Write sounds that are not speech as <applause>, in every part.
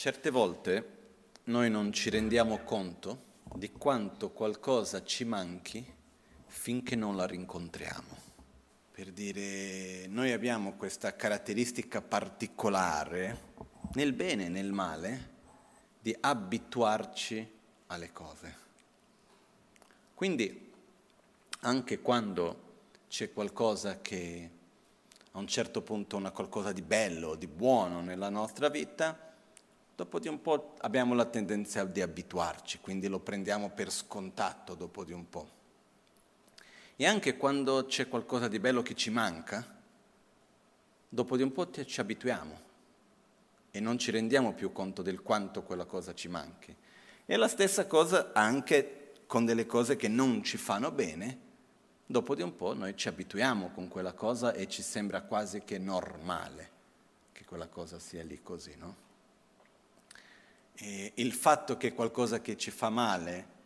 Certe volte noi non ci rendiamo conto di quanto qualcosa ci manchi finché non la rincontriamo. Per dire, noi abbiamo questa caratteristica particolare, nel bene e nel male, di abituarci alle cose. Quindi, anche quando c'è qualcosa che a un certo punto una qualcosa di bello, di buono nella nostra vita, dopo di un po' abbiamo la tendenza di abituarci, quindi lo prendiamo per scontato dopo di un po'. E anche quando c'è qualcosa di bello che ci manca, dopo di un po' ci abituiamo e non ci rendiamo più conto del quanto quella cosa ci manchi. E la stessa cosa anche con delle cose che non ci fanno bene, dopo di un po' noi ci abituiamo con quella cosa e ci sembra quasi che normale che quella cosa sia lì così, no? E il fatto che qualcosa che ci fa male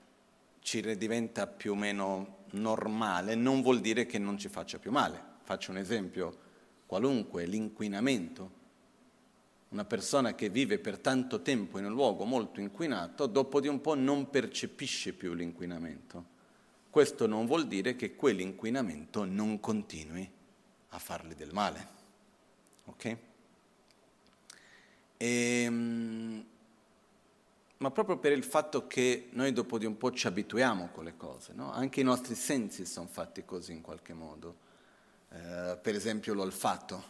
ci diventa più o meno normale non vuol dire che non ci faccia più male. Faccio un esempio qualunque, l'inquinamento. Una persona che vive per tanto tempo in un luogo molto inquinato, dopo di un po' non percepisce più l'inquinamento. Questo non vuol dire che quell'inquinamento non continui a farle del male. Ok? E, ehm, ma proprio per il fatto che noi dopo di un po' ci abituiamo con le cose, no? anche i nostri sensi sono fatti così in qualche modo. Eh, per esempio l'olfatto.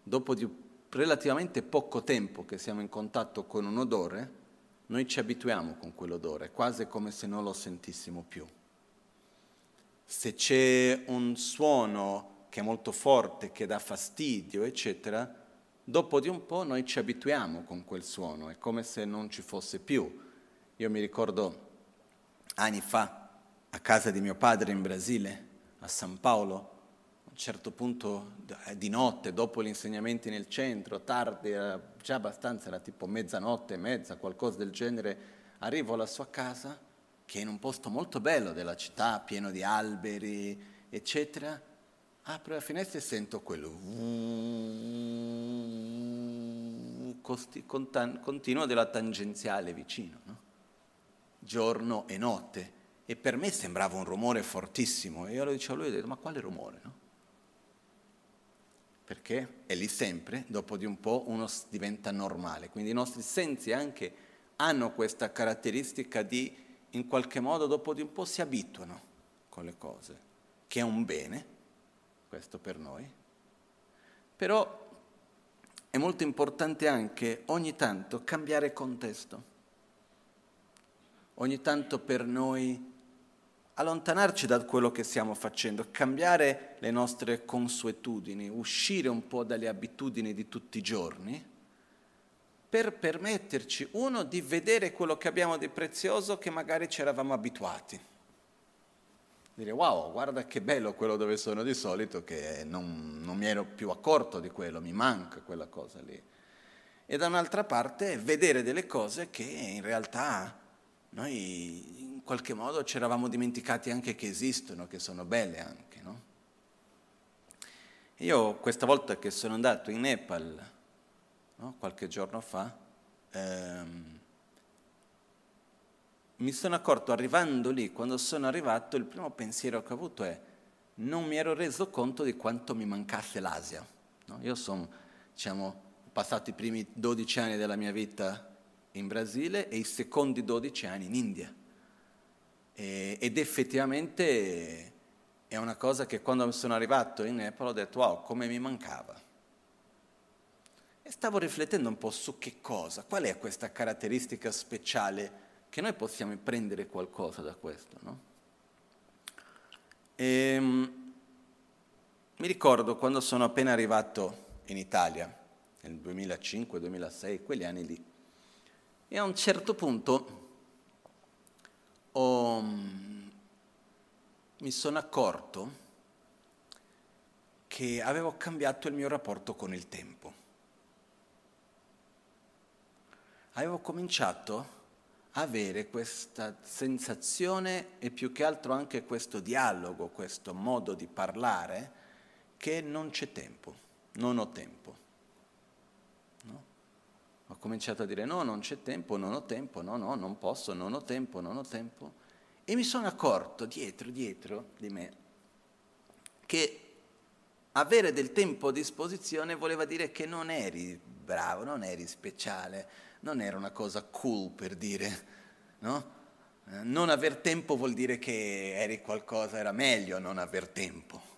Dopo di relativamente poco tempo che siamo in contatto con un odore, noi ci abituiamo con quell'odore, quasi come se non lo sentissimo più. Se c'è un suono che è molto forte, che dà fastidio, eccetera, dopo di un po' noi ci abituiamo con quel suono, è come se non ci fosse più. Io mi ricordo anni fa, a casa di mio padre in Brasile, a San Paolo, a un certo punto eh, di notte, dopo gli insegnamenti nel centro, tardi, era già abbastanza, era tipo mezzanotte mezza, qualcosa del genere, arrivo alla sua casa, che è in un posto molto bello della città, pieno di alberi, eccetera, apro la finestra e sento quello continuo della tangenziale vicino, no? giorno e notte. E per me sembrava un rumore fortissimo. E io lo dicevo a lui, ho detto, ma quale rumore? No? Perché è lì sempre, dopo di un po' uno diventa normale. Quindi i nostri sensi anche hanno questa caratteristica di, in qualche modo, dopo di un po' si abituano con le cose, che è un bene, questo per noi. Però è molto importante anche ogni tanto cambiare contesto. Ogni tanto per noi allontanarci da quello che stiamo facendo, cambiare le nostre consuetudini, uscire un po' dalle abitudini di tutti i giorni, per permetterci, uno, di vedere quello che abbiamo di prezioso che magari ci eravamo abituati dire wow, guarda che bello quello dove sono di solito, che non, non mi ero più accorto di quello, mi manca quella cosa lì. E da un'altra parte vedere delle cose che in realtà noi in qualche modo ci eravamo dimenticati anche che esistono, che sono belle anche. No? Io questa volta che sono andato in Nepal, no, qualche giorno fa, ehm, mi sono accorto arrivando lì, quando sono arrivato, il primo pensiero che ho avuto è non mi ero reso conto di quanto mi mancasse l'Asia. No? Io sono, diciamo, passato i primi 12 anni della mia vita in Brasile e i secondi 12 anni in India. E, ed effettivamente è una cosa che quando sono arrivato in Nepal ho detto wow, come mi mancava. E stavo riflettendo un po' su che cosa, qual è questa caratteristica speciale che noi possiamo prendere qualcosa da questo. No? E, ehm, mi ricordo quando sono appena arrivato in Italia, nel 2005-2006, quegli anni lì, e a un certo punto ho, mi sono accorto che avevo cambiato il mio rapporto con il tempo. Avevo cominciato avere questa sensazione e più che altro anche questo dialogo, questo modo di parlare che non c'è tempo, non ho tempo. No? Ho cominciato a dire no, non c'è tempo, non ho tempo, no, no, non posso, non ho tempo, non ho tempo. E mi sono accorto dietro, dietro di me, che avere del tempo a disposizione voleva dire che non eri bravo, non eri speciale, non era una cosa cool per dire, no? Eh, non aver tempo vuol dire che eri qualcosa, era meglio non aver tempo.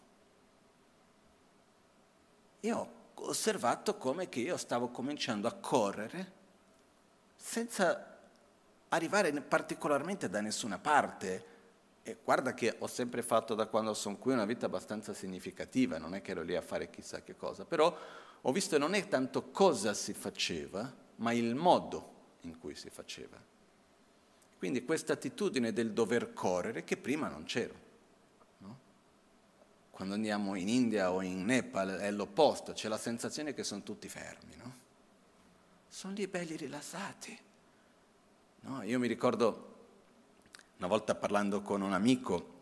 Io ho osservato come che io stavo cominciando a correre senza arrivare particolarmente da nessuna parte. E guarda che ho sempre fatto da quando sono qui una vita abbastanza significativa, non è che ero lì a fare chissà che cosa, però ho visto che non è tanto cosa si faceva, ma il modo in cui si faceva. Quindi questa attitudine del dover correre che prima non c'era. No? Quando andiamo in India o in Nepal è l'opposto, c'è la sensazione che sono tutti fermi. No? Sono lì belli rilassati. No? Io mi ricordo una volta parlando con un amico,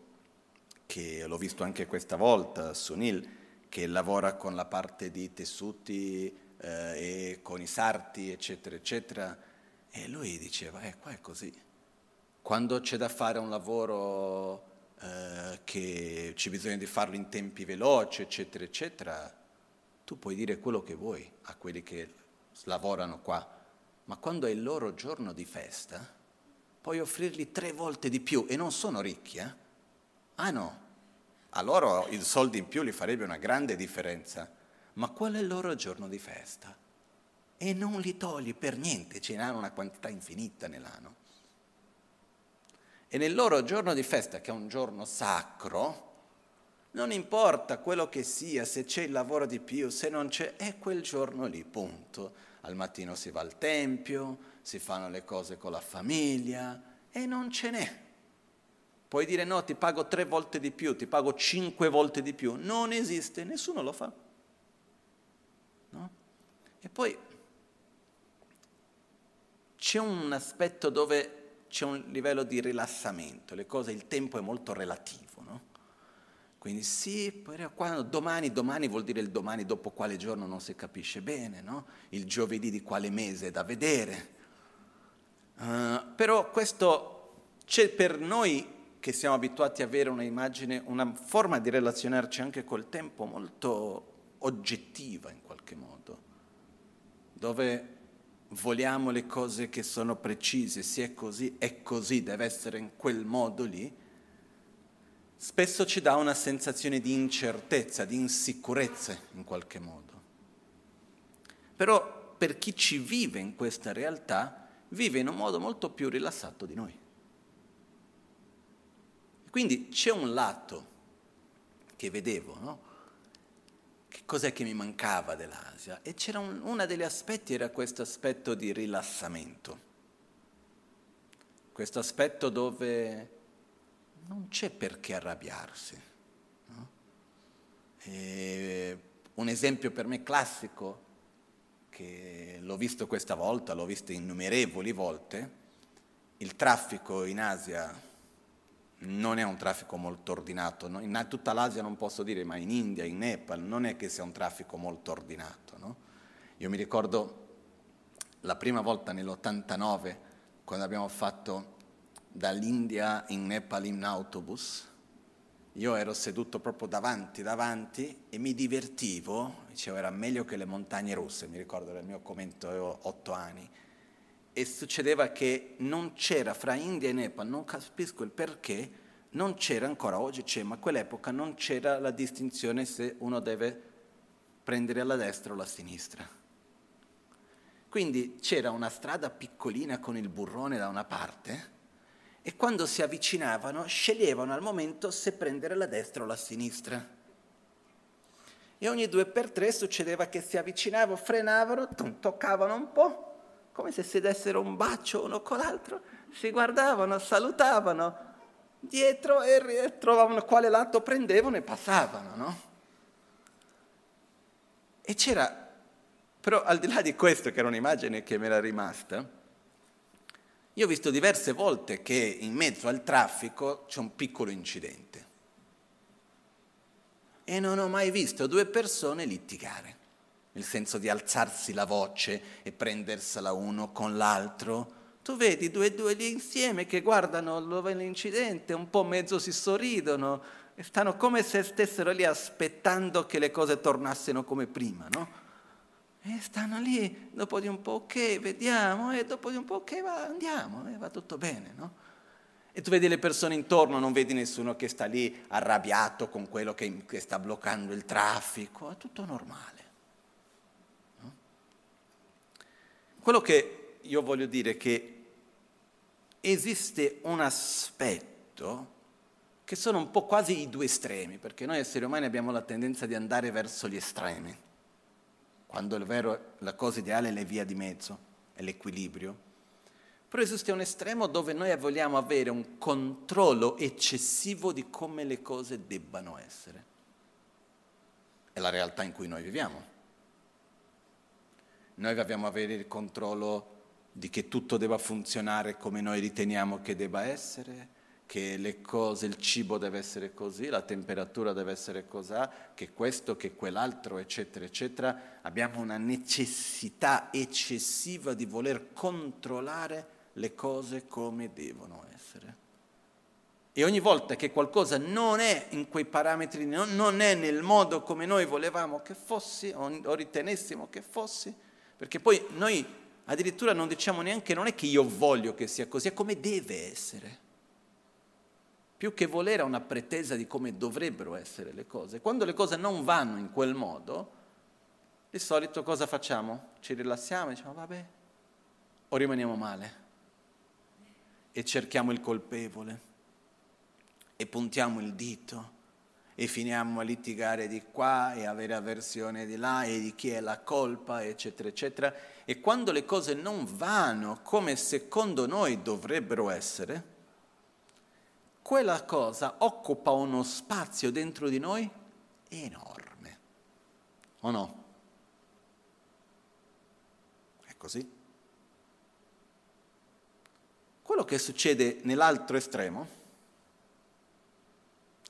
che l'ho visto anche questa volta, Sunil, che lavora con la parte di tessuti eh, e con i sarti, eccetera, eccetera, e lui diceva, eh, qua è così. Quando c'è da fare un lavoro eh, che c'è bisogno di farlo in tempi veloci, eccetera, eccetera, tu puoi dire quello che vuoi a quelli che lavorano qua, ma quando è il loro giorno di festa, puoi offrirgli tre volte di più e non sono ricchi, eh? Ah no, a loro i soldi in più li farebbe una grande differenza, ma qual è il loro giorno di festa? E non li togli per niente, ce n'hanno una quantità infinita nell'anno. E nel loro giorno di festa, che è un giorno sacro, non importa quello che sia, se c'è il lavoro di più, se non c'è, è quel giorno lì, punto. Al mattino si va al tempio, si fanno le cose con la famiglia e non ce n'è. Puoi dire no, ti pago tre volte di più, ti pago cinque volte di più. Non esiste, nessuno lo fa. E poi c'è un aspetto dove c'è un livello di rilassamento, le cose, il tempo è molto relativo. No? Quindi sì, quando, domani, domani vuol dire il domani dopo quale giorno non si capisce bene, no? il giovedì di quale mese è da vedere. Uh, però questo c'è per noi che siamo abituati ad avere una immagine, una forma di relazionarci anche col tempo molto oggettiva in qualche modo, dove vogliamo le cose che sono precise, se è così, è così, deve essere in quel modo lì, spesso ci dà una sensazione di incertezza, di insicurezza in qualche modo. Però per chi ci vive in questa realtà, vive in un modo molto più rilassato di noi. Quindi c'è un lato che vedevo, no? Cos'è che mi mancava dell'Asia? E c'era un, uno degli aspetti, era questo aspetto di rilassamento. Questo aspetto dove non c'è perché arrabbiarsi. No? un esempio per me classico che l'ho visto questa volta, l'ho visto innumerevoli volte, il traffico in Asia non è un traffico molto ordinato, in tutta l'Asia non posso dire, ma in India, in Nepal, non è che sia un traffico molto ordinato. No? Io mi ricordo la prima volta nell'89, quando abbiamo fatto dall'India in Nepal in autobus, io ero seduto proprio davanti, davanti e mi divertivo, dicevo era meglio che le montagne russe, mi ricordo era il mio commento, avevo otto anni, e succedeva che non c'era fra India e Nepal, non capisco il perché, non c'era ancora, oggi c'è, ma a quell'epoca non c'era la distinzione se uno deve prendere alla destra o alla sinistra. Quindi c'era una strada piccolina con il burrone da una parte, e quando si avvicinavano sceglievano al momento se prendere la destra o la sinistra. E ogni due per tre succedeva che si avvicinavano, frenavano, toccavano un po', come se si dessero un bacio uno con l'altro, si guardavano, salutavano, dietro e trovavano quale lato prendevano e passavano, no? E c'era, però al di là di questo, che era un'immagine che mi era rimasta, io ho visto diverse volte che in mezzo al traffico c'è un piccolo incidente e non ho mai visto due persone litigare. Il senso di alzarsi la voce e prendersela uno con l'altro. Tu vedi due e due lì insieme che guardano dove l'incidente, un po' mezzo si sorridono e stanno come se stessero lì aspettando che le cose tornassero come prima, no? E stanno lì, dopo di un po' ok, vediamo, e dopo di un po' ok, va, andiamo, e va tutto bene, no? E tu vedi le persone intorno, non vedi nessuno che sta lì arrabbiato con quello che, che sta bloccando il traffico, è tutto normale. No? Quello che io voglio dire è che esiste un aspetto che sono un po' quasi i due estremi, perché noi esseri umani abbiamo la tendenza di andare verso gli estremi, quando il vero, la cosa ideale è la via di mezzo, è l'equilibrio. Però esiste un estremo dove noi vogliamo avere un controllo eccessivo di come le cose debbano essere. È la realtà in cui noi viviamo. Noi vogliamo avere il controllo di che tutto debba funzionare come noi riteniamo che debba essere, che le cose, il cibo deve essere così, la temperatura deve essere così, che questo, che quell'altro, eccetera, eccetera. Abbiamo una necessità eccessiva di voler controllare le cose come devono essere. E ogni volta che qualcosa non è in quei parametri, non è nel modo come noi volevamo che fossi o ritenessimo che fossi, perché poi noi addirittura non diciamo neanche non è che io voglio che sia così, è come deve essere. Più che volere una pretesa di come dovrebbero essere le cose. Quando le cose non vanno in quel modo, di solito cosa facciamo? Ci rilassiamo e diciamo vabbè, o rimaniamo male e cerchiamo il colpevole e puntiamo il dito e finiamo a litigare di qua e avere avversione di là e di chi è la colpa, eccetera, eccetera. E quando le cose non vanno come secondo noi dovrebbero essere, quella cosa occupa uno spazio dentro di noi enorme. O no? È così? Quello che succede nell'altro estremo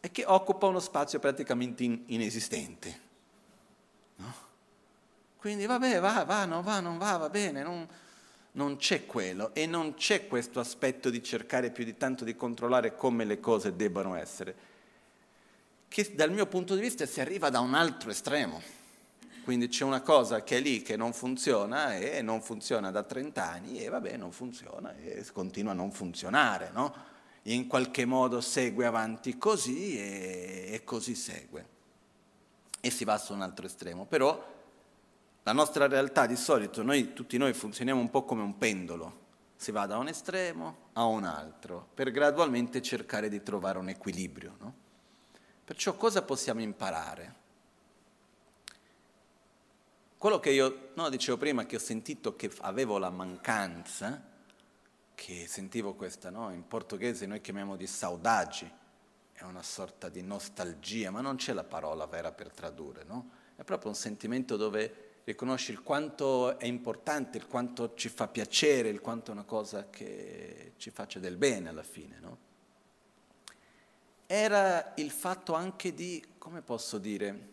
è che occupa uno spazio praticamente in, inesistente. No? Quindi vabbè, va, va, non va, non va, va bene, non, non c'è quello e non c'è questo aspetto di cercare più di tanto di controllare come le cose debbano essere, che dal mio punto di vista si arriva da un altro estremo. Quindi c'è una cosa che è lì che non funziona e non funziona da 30 anni e vabbè non funziona e continua a non funzionare, no? In qualche modo segue avanti così e, e così segue. E si va su un altro estremo. Però la nostra realtà di solito, noi, tutti noi funzioniamo un po' come un pendolo. Si va da un estremo a un altro per gradualmente cercare di trovare un equilibrio. No? Perciò cosa possiamo imparare? Quello che io no, dicevo prima, che ho sentito che avevo la mancanza, che sentivo questa, no? in portoghese noi chiamiamo di saudade, è una sorta di nostalgia, ma non c'è la parola vera per tradurre, no? è proprio un sentimento dove riconosci il quanto è importante, il quanto ci fa piacere, il quanto è una cosa che ci faccia del bene alla fine. No? Era il fatto anche di, come posso dire,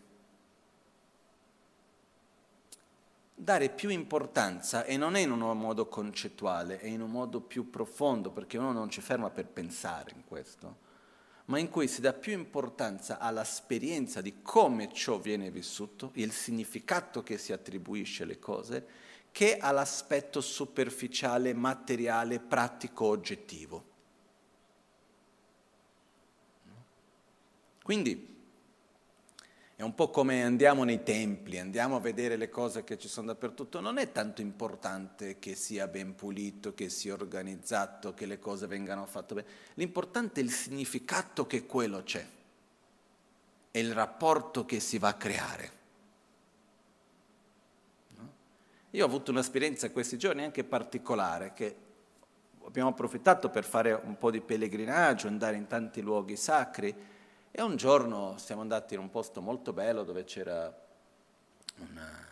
dare più importanza, e non è in un modo concettuale, è in un modo più profondo, perché uno non ci ferma per pensare in questo, ma in cui si dà più importanza all'esperienza di come ciò viene vissuto, il significato che si attribuisce alle cose, che all'aspetto superficiale, materiale, pratico, oggettivo. Quindi è un po' come andiamo nei templi, andiamo a vedere le cose che ci sono dappertutto. Non è tanto importante che sia ben pulito, che sia organizzato, che le cose vengano fatte bene. L'importante è il significato che quello c'è e il rapporto che si va a creare. Io ho avuto un'esperienza questi giorni anche particolare, che abbiamo approfittato per fare un po' di pellegrinaggio, andare in tanti luoghi sacri e un giorno siamo andati in un posto molto bello dove c'era una,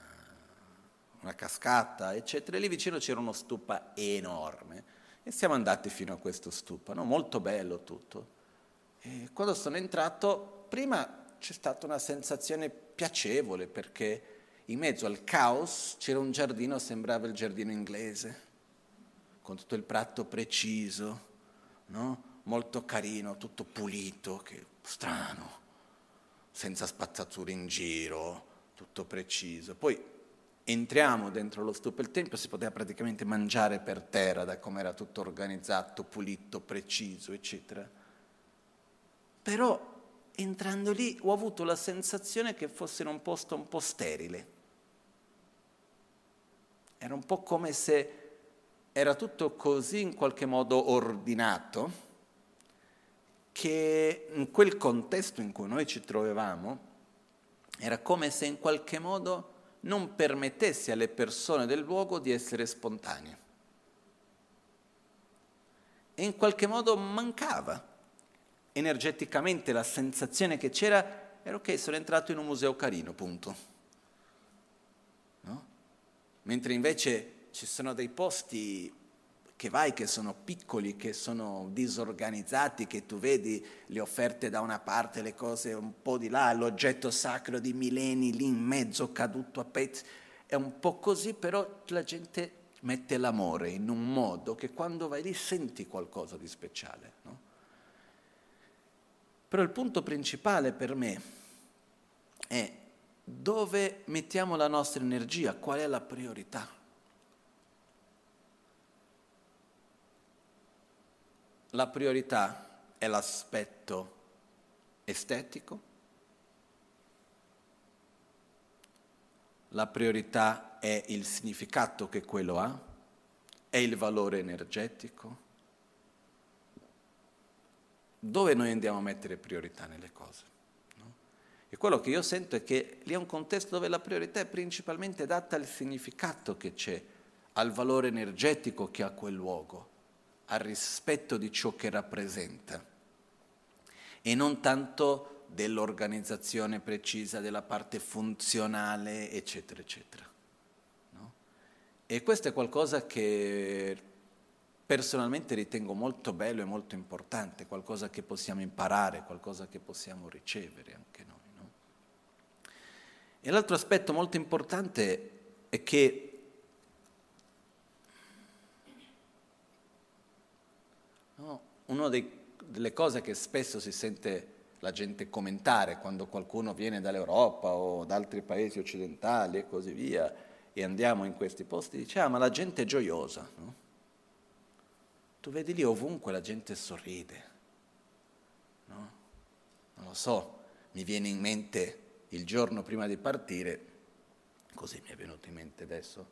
una cascata, eccetera, e lì vicino c'era uno stupa enorme. E siamo andati fino a questo stupa, no? molto bello tutto. E quando sono entrato, prima c'è stata una sensazione piacevole perché in mezzo al caos c'era un giardino, sembrava il giardino inglese, con tutto il prato preciso, no? Molto carino, tutto pulito, che strano, senza spazzature in giro, tutto preciso. Poi entriamo dentro lo stupo il tempio, si poteva praticamente mangiare per terra da come era tutto organizzato, pulito, preciso, eccetera. Però entrando lì ho avuto la sensazione che fosse in un posto un po' sterile. Era un po' come se era tutto così in qualche modo ordinato che in quel contesto in cui noi ci trovavamo era come se in qualche modo non permettesse alle persone del luogo di essere spontanee. E in qualche modo mancava energeticamente la sensazione che c'era era ok, sono entrato in un museo carino, punto. No? Mentre invece ci sono dei posti che vai, che sono piccoli, che sono disorganizzati, che tu vedi le offerte da una parte, le cose un po' di là, l'oggetto sacro di millenni lì in mezzo, caduto a pezzi. È un po' così, però la gente mette l'amore in un modo che quando vai lì senti qualcosa di speciale. No? Però il punto principale per me è dove mettiamo la nostra energia, qual è la priorità. La priorità è l'aspetto estetico, la priorità è il significato che quello ha, è il valore energetico, dove noi andiamo a mettere priorità nelle cose. No? E quello che io sento è che lì è un contesto dove la priorità è principalmente data al significato che c'è, al valore energetico che ha quel luogo, al rispetto di ciò che rappresenta e non tanto dell'organizzazione precisa, della parte funzionale, eccetera, eccetera. No? E questo è qualcosa che personalmente ritengo molto bello e molto importante, qualcosa che possiamo imparare, qualcosa che possiamo ricevere anche noi. No? E l'altro aspetto molto importante è che no, una delle cose che spesso si sente la gente commentare quando qualcuno viene dall'Europa o da altri paesi occidentali e così via e andiamo in questi posti, dice ah ma la gente è gioiosa, no? Tu vedi lì ovunque la gente sorride, no? Non lo so, mi viene in mente il giorno prima di partire, così mi è venuto in mente adesso,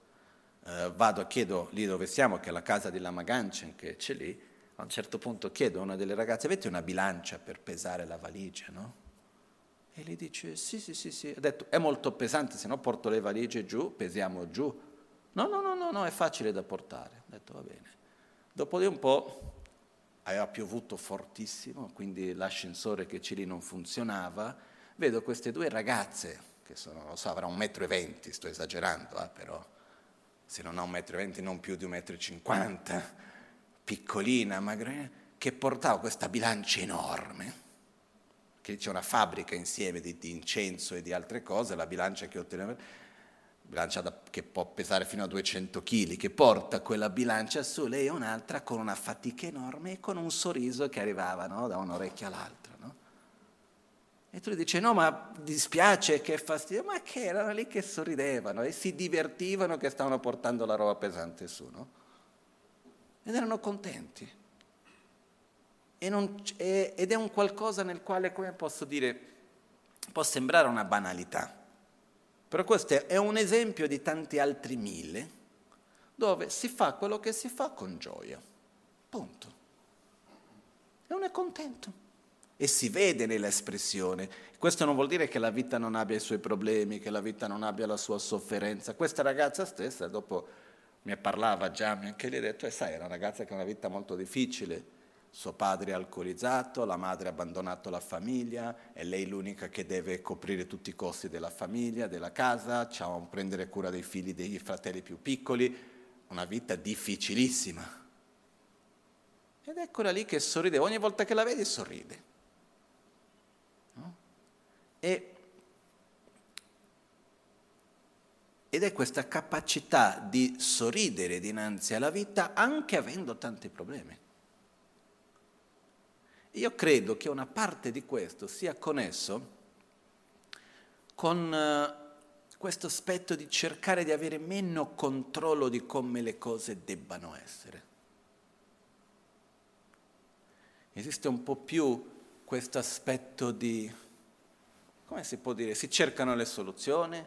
eh, vado, chiedo lì dove siamo, che è la casa di Lama Ganchen, che c'è lì, a un certo punto chiedo a una delle ragazze, avete una bilancia per pesare la valigia, no? E lei dice, sì, sì, sì, sì. Ha detto, è molto pesante, se no porto le valigie giù, pesiamo giù. No, no, no, no, no, è facile da portare. Ho detto, va bene. Dopo di un po' aveva piovuto fortissimo, quindi l'ascensore che c'è lì non funzionava. Vedo queste due ragazze, che sono, non so, avrà un metro e venti, sto esagerando, eh, però se non ha un metro e venti non più di un metro e cinquanta, piccolina, magra, che portava questa bilancia enorme, che c'è una fabbrica insieme di, di incenso e di altre cose, la bilancia che otteneva bilancia da, che può pesare fino a 200 kg, che porta quella bilancia su, lei e un'altra con una fatica enorme e con un sorriso che arrivava no? da un'orecchia all'altra. No? E tu gli dici, no, ma dispiace, che fastidio, ma che erano lì che sorridevano e si divertivano che stavano portando la roba pesante su, no? Ed erano contenti. Non, ed è un qualcosa nel quale, come posso dire, può sembrare una banalità però questo è un esempio di tanti altri mille dove si fa quello che si fa con gioia. Punto. E uno è contento. E si vede nell'espressione. Questo non vuol dire che la vita non abbia i suoi problemi, che la vita non abbia la sua sofferenza. Questa ragazza stessa, dopo mi parlava già, mi anche lei ha detto, e sai, è una ragazza che ha una vita molto difficile, suo padre è alcolizzato, la madre ha abbandonato la famiglia, è lei l'unica che deve coprire tutti i costi della famiglia, della casa, c'ha un prendere cura dei figli dei fratelli più piccoli, una vita difficilissima. Ed eccola lì che sorride, ogni volta che la vedi sorride. No? E ed è questa capacità di sorridere dinanzi alla vita anche avendo tanti problemi. Io credo che una parte di questo sia connesso con eh, questo aspetto di cercare di avere meno controllo di come le cose debbano essere. Esiste un po' più questo aspetto di, come si può dire, si cercano le soluzioni,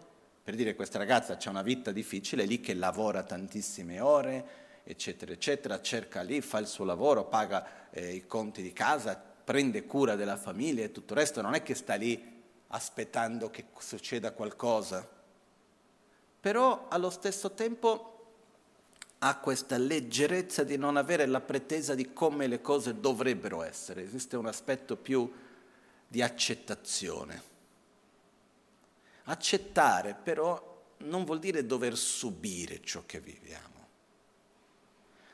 per dire questa ragazza ha una vita difficile, lì che lavora tantissime ore, eccetera, eccetera, cerca lì, fa il suo lavoro, paga eh, i conti di casa, prende cura della famiglia e tutto il resto, non è che sta lì aspettando che succeda qualcosa, però allo stesso tempo ha questa leggerezza di non avere la pretesa di come le cose dovrebbero essere, esiste un aspetto più di accettazione. Accettare però non vuol dire dover subire ciò che viviamo.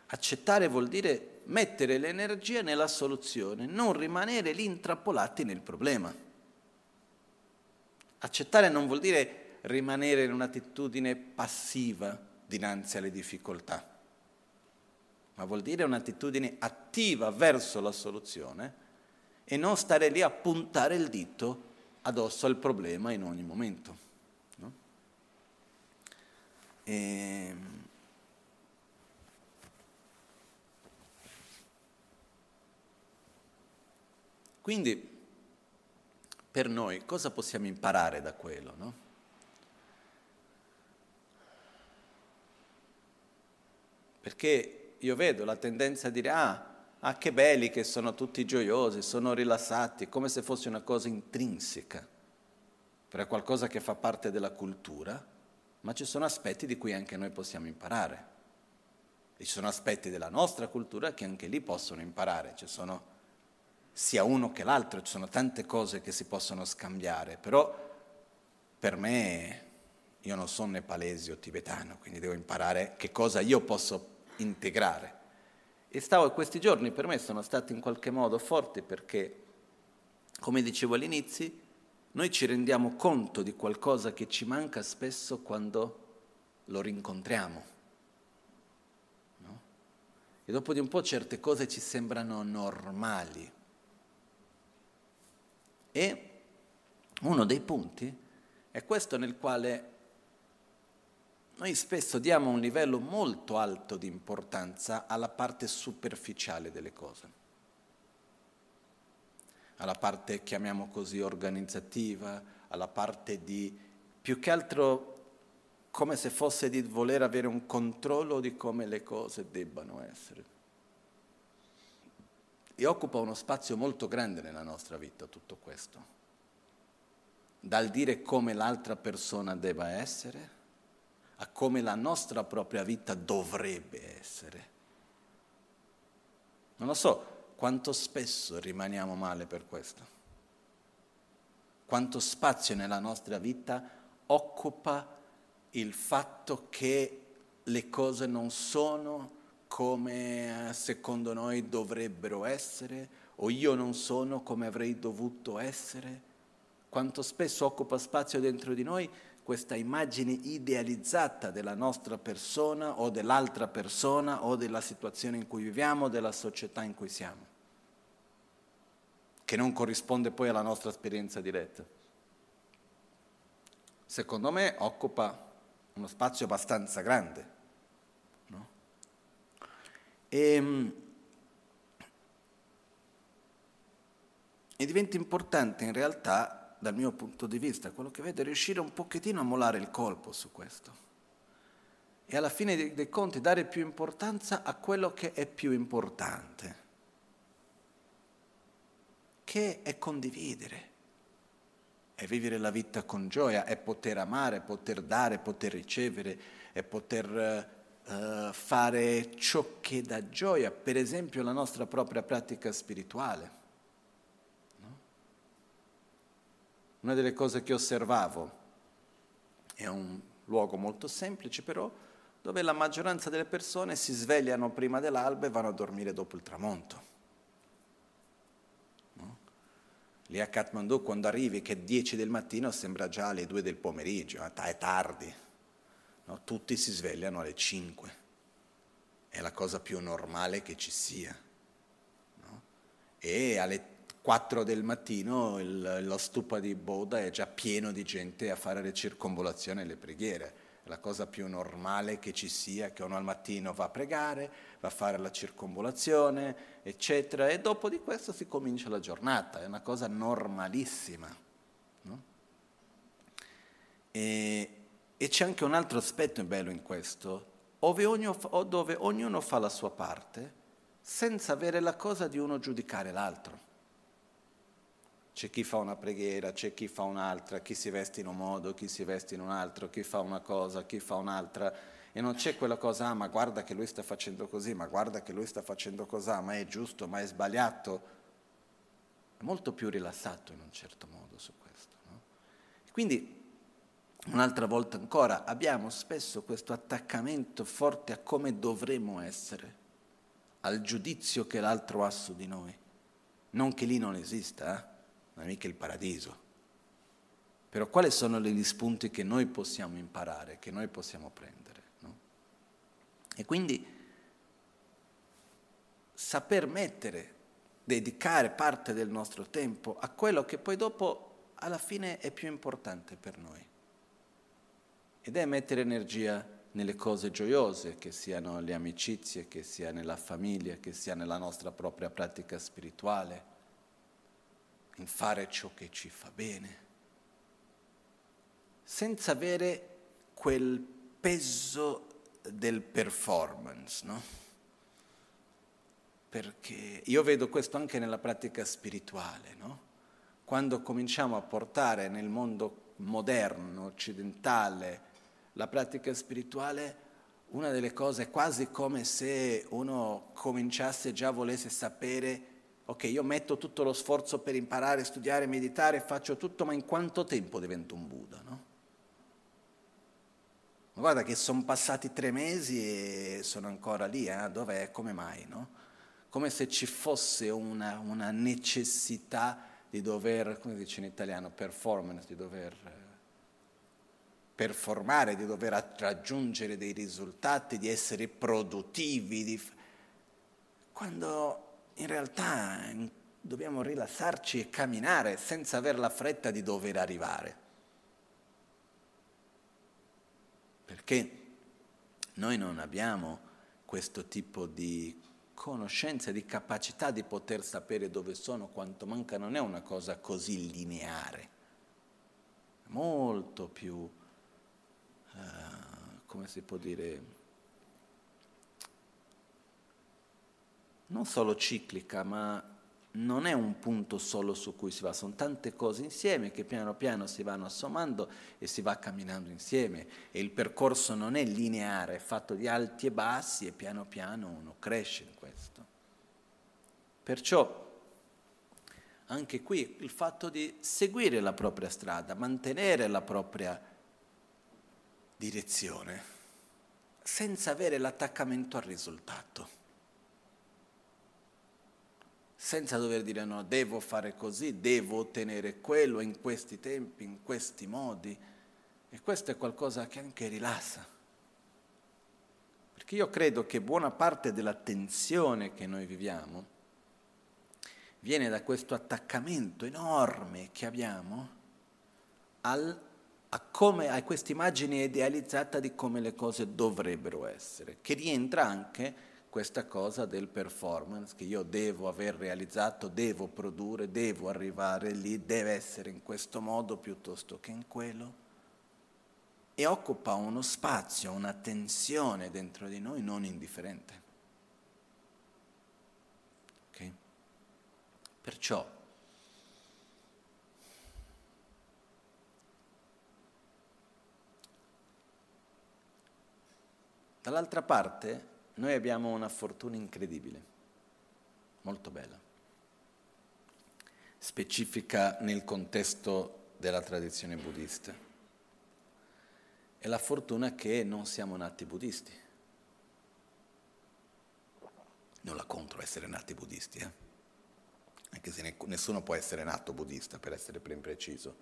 Accettare vuol dire mettere l'energia nella soluzione, non rimanere lì intrappolati nel problema. Accettare non vuol dire rimanere in un'attitudine passiva dinanzi alle difficoltà, ma vuol dire un'attitudine attiva verso la soluzione e non stare lì a puntare il dito addosso al problema in ogni momento. No? E... Ehm, quindi per noi cosa possiamo imparare da quello? No? Perché io vedo la tendenza a dire ah, ah, che belli che sono tutti gioiosi, sono rilassati, come se fosse una cosa intrinseca, per qualcosa che fa parte della cultura, ma ci sono aspetti di cui anche noi possiamo imparare. Ci sono aspetti della nostra cultura che anche lì possono imparare, ci sono sia uno che l'altro, ci sono tante cose che si possono scambiare, però per me io non sono nepalese o tibetano, quindi devo imparare che cosa io posso integrare. E stavo, questi giorni per me sono stati in qualche modo forti perché, come dicevo all'inizio, noi ci rendiamo conto di qualcosa che ci manca spesso quando lo rincontriamo. No? E dopo di un po' certe cose ci sembrano normali. E uno dei punti è questo nel quale noi spesso diamo un livello molto alto di importanza alla parte superficiale delle cose, alla parte, chiamiamo così, organizzativa, alla parte di, più che altro come se fosse di voler avere un controllo di come le cose debbano essere. E occupa uno spazio molto grande nella nostra vita tutto questo, dal dire come l'altra persona debba essere a come la nostra propria vita dovrebbe essere. Non lo so quanto spesso rimaniamo male per questo, quanto spazio nella nostra vita occupa il fatto che le cose non sono come eh, secondo noi dovrebbero essere o io non sono come avrei dovuto essere, quanto spesso occupa spazio dentro di noi questa immagine idealizzata della nostra persona o dell'altra persona o della situazione in cui viviamo, della società in cui siamo, che non corrisponde poi alla nostra esperienza diretta. Secondo me occupa uno spazio abbastanza grande. No? E, ehm, e diventa importante in realtà dal mio punto di vista, quello che vedo è riuscire un pochettino a molare il colpo su questo e alla fine dei, conti dare più importanza a quello che è più importante, che è condividere, è vivere la vita con gioia, è poter amare, poter dare, poter ricevere, è poter uh, fare ciò che dà gioia, per esempio la nostra propria pratica spirituale. Una delle cose che osservavo è un luogo molto semplice però dove la maggioranza delle persone si svegliano prima dell'alba e vanno a dormire dopo il tramonto. No? Lì a Kathmandu quando arrivi che è 10 del mattino sembra già le 2 del pomeriggio, è tardi. no? tutti si svegliano alle 5, è la cosa più normale che ci sia. No? E alle 4 del mattino il, lo stupa di Boda è già pieno di gente a fare le circonvolazioni e le preghiere. È la cosa più normale che ci sia, che uno al mattino va a pregare, va a fare la circonvolazione, eccetera, e dopo di questo si comincia la giornata, è una cosa normalissima. No? E, e, c'è anche un altro aspetto bello in questo, dove ognuno, dove ognuno fa la sua parte, senza avere la cosa di uno giudicare l'altro. C'è chi fa una preghiera, c'è chi fa un'altra, chi si veste in un modo, chi si veste in un altro, chi fa una cosa, chi fa un'altra. E non c'è quella cosa, ah, ma guarda che lui sta facendo così, ma guarda che lui sta facendo così, ma è giusto, ma è sbagliato. È molto più rilassato in un certo modo su questo. No? Quindi, un'altra volta ancora, abbiamo spesso questo attaccamento forte a come dovremmo essere, al giudizio che l'altro ha su di noi. Non che lì non esista, eh? Non è mica il paradiso. Però quali sono gli spunti che noi possiamo imparare, che noi possiamo prendere? No? E quindi saper mettere, dedicare parte del nostro tempo a quello che poi dopo alla fine è più importante per noi. Ed è mettere energia nelle cose gioiose, che siano le amicizie, che sia nella famiglia, che sia nella nostra propria pratica spirituale in fare ciò che ci fa bene, senza avere quel peso del performance, no? Perché io vedo questo anche nella pratica spirituale, no? Quando cominciamo a portare nel mondo moderno, occidentale, la pratica spirituale, una delle cose è quasi come se uno cominciasse già volesse sapere ok, io metto tutto lo sforzo per imparare, studiare, meditare, faccio tutto, ma in quanto tempo divento un Buddha, no? Ma guarda che sono passati tre mesi e sono ancora lì, eh? dov'è? Come mai, no? Come se ci fosse una, una necessità di dover, come dice in italiano, performance, di dover performare, di dover raggiungere dei risultati, di essere produttivi, di... quando in realtà dobbiamo rilassarci e camminare senza avere la fretta di dover arrivare. Perché noi non abbiamo questo tipo di conoscenza, di capacità di poter sapere dove sono, quanto manca, non è una cosa così lineare, molto più, uh, come si può dire, non solo ciclica, ma non è un punto solo su cui si va, sono tante cose insieme che piano piano si vanno assommando e si va camminando insieme e il percorso non è lineare, è fatto di alti e bassi e piano piano uno cresce in questo. Perciò anche qui il fatto di seguire la propria strada, mantenere la propria direzione, senza avere l'attaccamento al risultato senza dover dire no, devo fare così, devo ottenere quello in questi tempi, in questi modi. E questo è qualcosa che anche rilassa. Perché io credo che buona parte della tensione che noi viviamo viene da questo attaccamento enorme che abbiamo al, a, come, a questa immagine idealizzata di come le cose dovrebbero essere, che rientra anche questa cosa del performance che io devo aver realizzato, devo produrre, devo arrivare lì, deve essere in questo modo piuttosto che in quello. E occupa uno spazio, una tensione dentro di noi non indifferente. Okay? Perciò Dall'altra parte noi abbiamo una fortuna incredibile, molto bella, specifica nel contesto della tradizione buddista. È la fortuna che non siamo nati buddisti. Non la contro essere nati buddisti, eh? anche se nessuno può essere nato buddista, per essere ben preciso,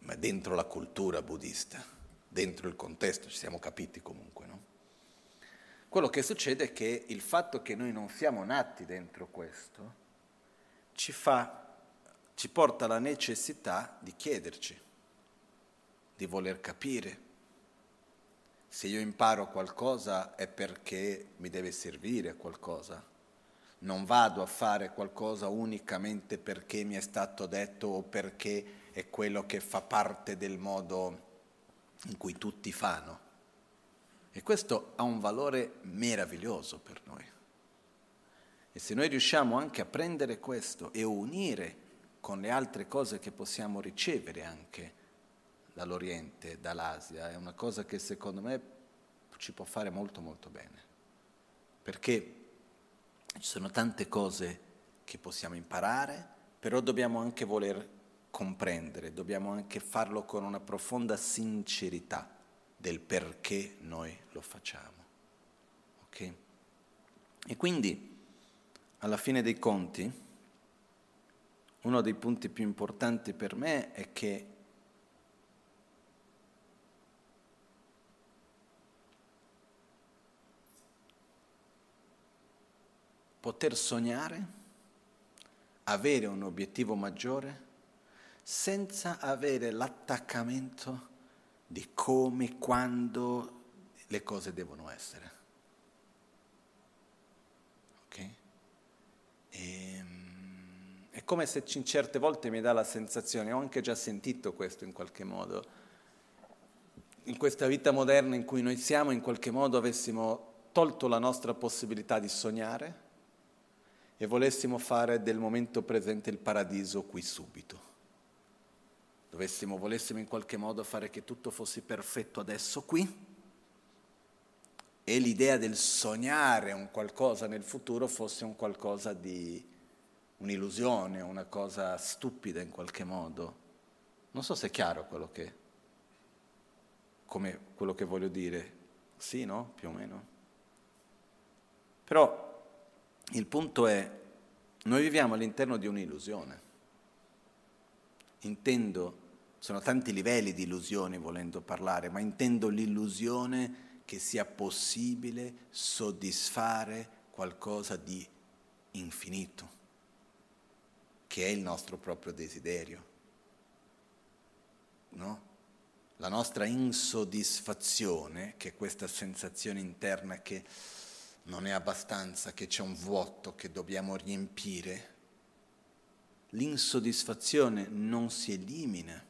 ma dentro la cultura buddista dentro il contesto, ci siamo capiti comunque. No? Quello che succede è che il fatto che noi non siamo nati dentro questo ci, fa, ci porta alla necessità di chiederci, di voler capire. Se io imparo qualcosa è perché mi deve servire qualcosa. Non vado a fare qualcosa unicamente perché mi è stato detto o perché è quello che fa parte del modo in cui tutti fanno. E questo ha un valore meraviglioso per noi. E se noi riusciamo anche a prendere questo e unire con le altre cose che possiamo ricevere anche dall'Oriente, dall'Asia, è una cosa che secondo me ci può fare molto molto bene. Perché ci sono tante cose che possiamo imparare, però dobbiamo anche voler comprendere, dobbiamo anche farlo con una profonda sincerità del perché noi lo facciamo. Ok? E quindi, alla fine dei conti, uno dei punti più importanti per me è che poter sognare, avere un obiettivo maggiore, senza avere l'attaccamento di come, quando le cose devono essere. Ok? E, ehm, è come se certe volte mi dà la sensazione, ho anche già sentito questo in qualche modo, in questa vita moderna in cui noi siamo, in qualche modo avessimo tolto la nostra possibilità di sognare e volessimo fare del momento presente il paradiso qui subito dovessimo, volessimo in qualche modo fare che tutto fosse perfetto adesso qui, e l'idea del sognare un qualcosa nel futuro fosse un qualcosa di un'illusione, una cosa stupida in qualche modo. Non so se è chiaro quello che, come quello che voglio dire. Sì, no? Più o meno. Però il punto è, noi viviamo all'interno di un'illusione intendo, sono tanti livelli di illusioni volendo parlare, ma intendo l'illusione che sia possibile soddisfare qualcosa di infinito, che è il nostro proprio desiderio. No? La nostra insoddisfazione, che è questa sensazione interna che non è abbastanza, che c'è un vuoto che dobbiamo riempire, l'insoddisfazione non si elimina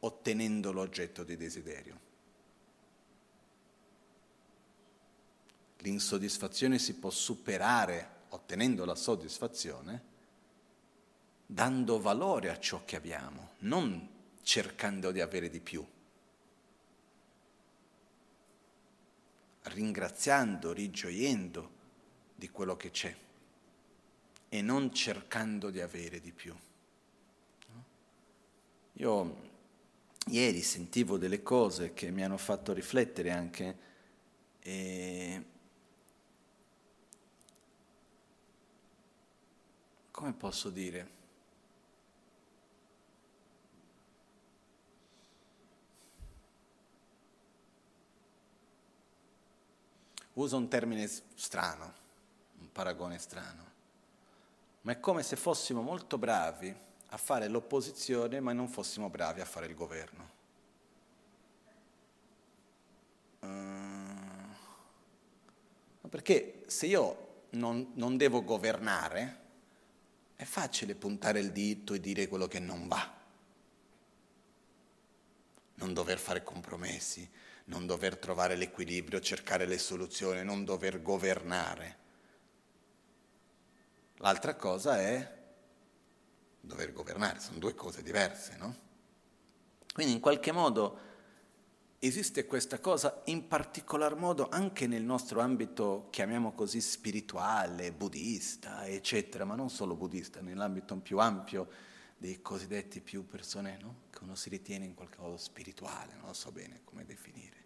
ottenendo l'oggetto di desiderio. L'insoddisfazione si può superare ottenendo la soddisfazione dando valore a ciò che abbiamo, non cercando di avere di più. ringraziando, rigioiendo di quello che c'è e non cercando di avere di più. Io ieri sentivo delle cose che mi hanno fatto riflettere anche e come posso dire? Uso un termine strano, un paragone strano ma è come se fossimo molto bravi a fare l'opposizione, ma non fossimo bravi a fare il governo. Uh, perché se io non, non devo governare, è facile puntare il dito e dire quello che non va. Non dover fare compromessi, non dover trovare l'equilibrio, cercare le soluzioni, non dover governare. L'altra cosa è dover governare, sono due cose diverse, no? Quindi in qualche modo esiste questa cosa in particolar modo anche nel nostro ambito, chiamiamo così, spirituale, buddista, eccetera, ma non solo buddista, nell'ambito più ampio dei cosiddetti più persone, no? Che uno si ritiene in qualche modo spirituale, non so bene come definire.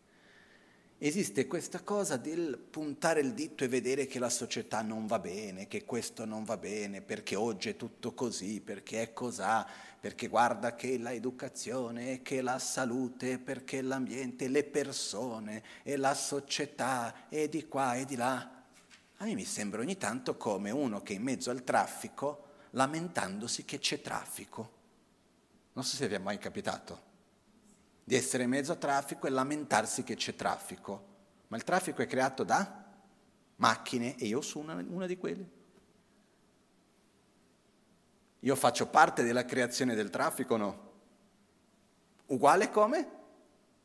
Esiste questa cosa del puntare il dito e vedere che la società non va bene, che questo non va bene, perché oggi è tutto così, perché è cosà, perché guarda che l'educazione, che la salute, perché l'ambiente, le persone e la società e di qua e di là. A me mi sembra ogni tanto come uno che è in mezzo al traffico lamentandosi che c'è traffico. Non so se vi è mai capitato di essere in mezzo a traffico e lamentarsi che c'è traffico. Ma il traffico è creato da macchine e io sono una, una di quelle. Io faccio parte della creazione del traffico, no? Uguale come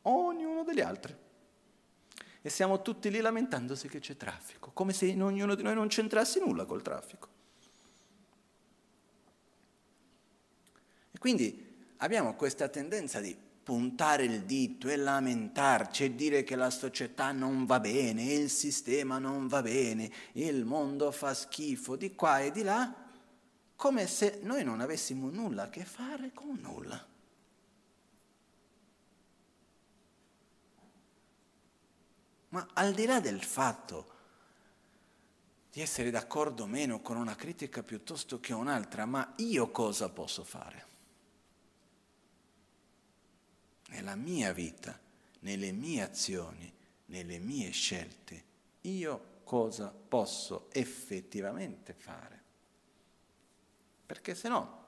ognuno degli altri. E siamo tutti lì lamentandosi che c'è traffico, come se ognuno di noi non c'entrasse nulla col traffico. E quindi abbiamo questa tendenza di puntare il dito e lamentarci e dire che la società non va bene, il sistema non va bene, il mondo fa schifo di qua e di là, come se noi non avessimo nulla a che fare con nulla. Ma al di là del fatto di essere d'accordo o meno con una critica piuttosto che un'altra, ma io cosa posso fare? Nella mia vita, nelle mie azioni, nelle mie scelte, io cosa posso effettivamente fare. Perché se no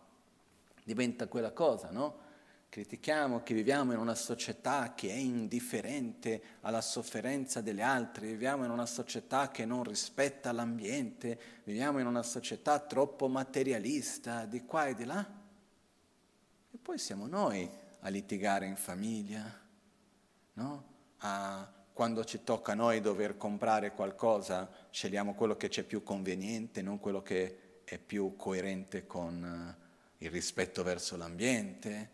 diventa quella cosa, no? Critichiamo che viviamo in una società che è indifferente alla sofferenza delle altre, viviamo in una società che non rispetta l'ambiente, viviamo in una società troppo materialista di qua e di là. E poi siamo noi a litigare in famiglia, no? a, quando ci tocca a noi dover comprare qualcosa, scegliamo quello che c'è più conveniente, non quello che è più coerente con eh, il rispetto verso l'ambiente,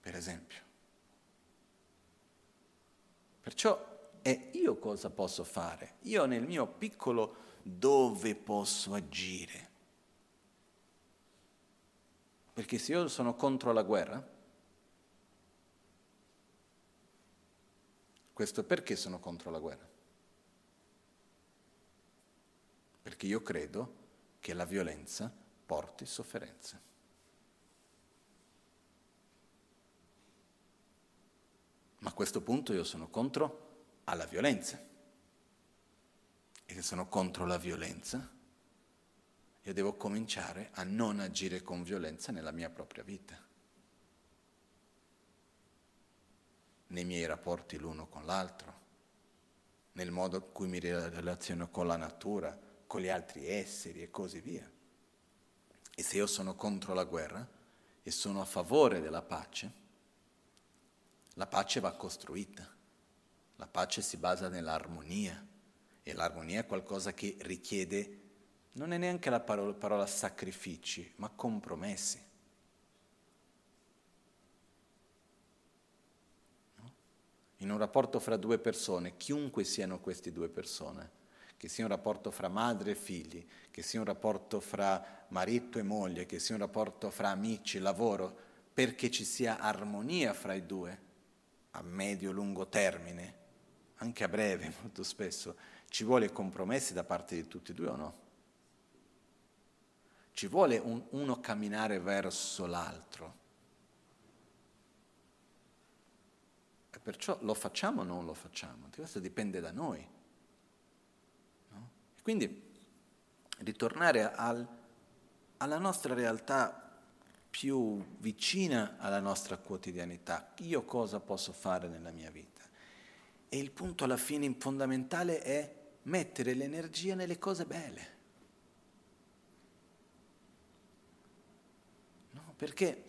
per esempio. Perciò è io cosa posso fare? Io nel mio piccolo dove posso agire? Perché se io sono contro la guerra, questo perché sono contro la guerra? Perché io credo che la violenza porti sofferenza. Ma a questo punto io sono contro alla violenza. E se sono contro la violenza, io devo cominciare a non agire con violenza nella mia propria vita, nei miei rapporti l'uno con l'altro, nel modo in cui mi relaziono con la natura, con gli altri esseri e così via. E se io sono contro la guerra e sono a favore della pace, la pace va costruita, la pace si basa nell'armonia e l'armonia è qualcosa che richiede non è neanche la parola, parola sacrifici, ma compromessi. No? In un rapporto fra due persone, chiunque siano queste due persone, che sia un rapporto fra madre e figli, che sia un rapporto fra marito e moglie, che sia un rapporto fra amici, lavoro, perché ci sia armonia fra i due, a medio-lungo termine, anche a breve <laughs> molto spesso, ci vuole compromessi da parte di tutti e due o no? Ci vuole un, uno camminare verso l'altro. E perciò lo facciamo o non lo facciamo? Questo dipende da noi. No? quindi ritornare al, alla nostra realtà più vicina alla nostra quotidianità. Io cosa posso fare nella mia vita? E il punto alla fine fondamentale è mettere l'energia nelle cose belle. Perché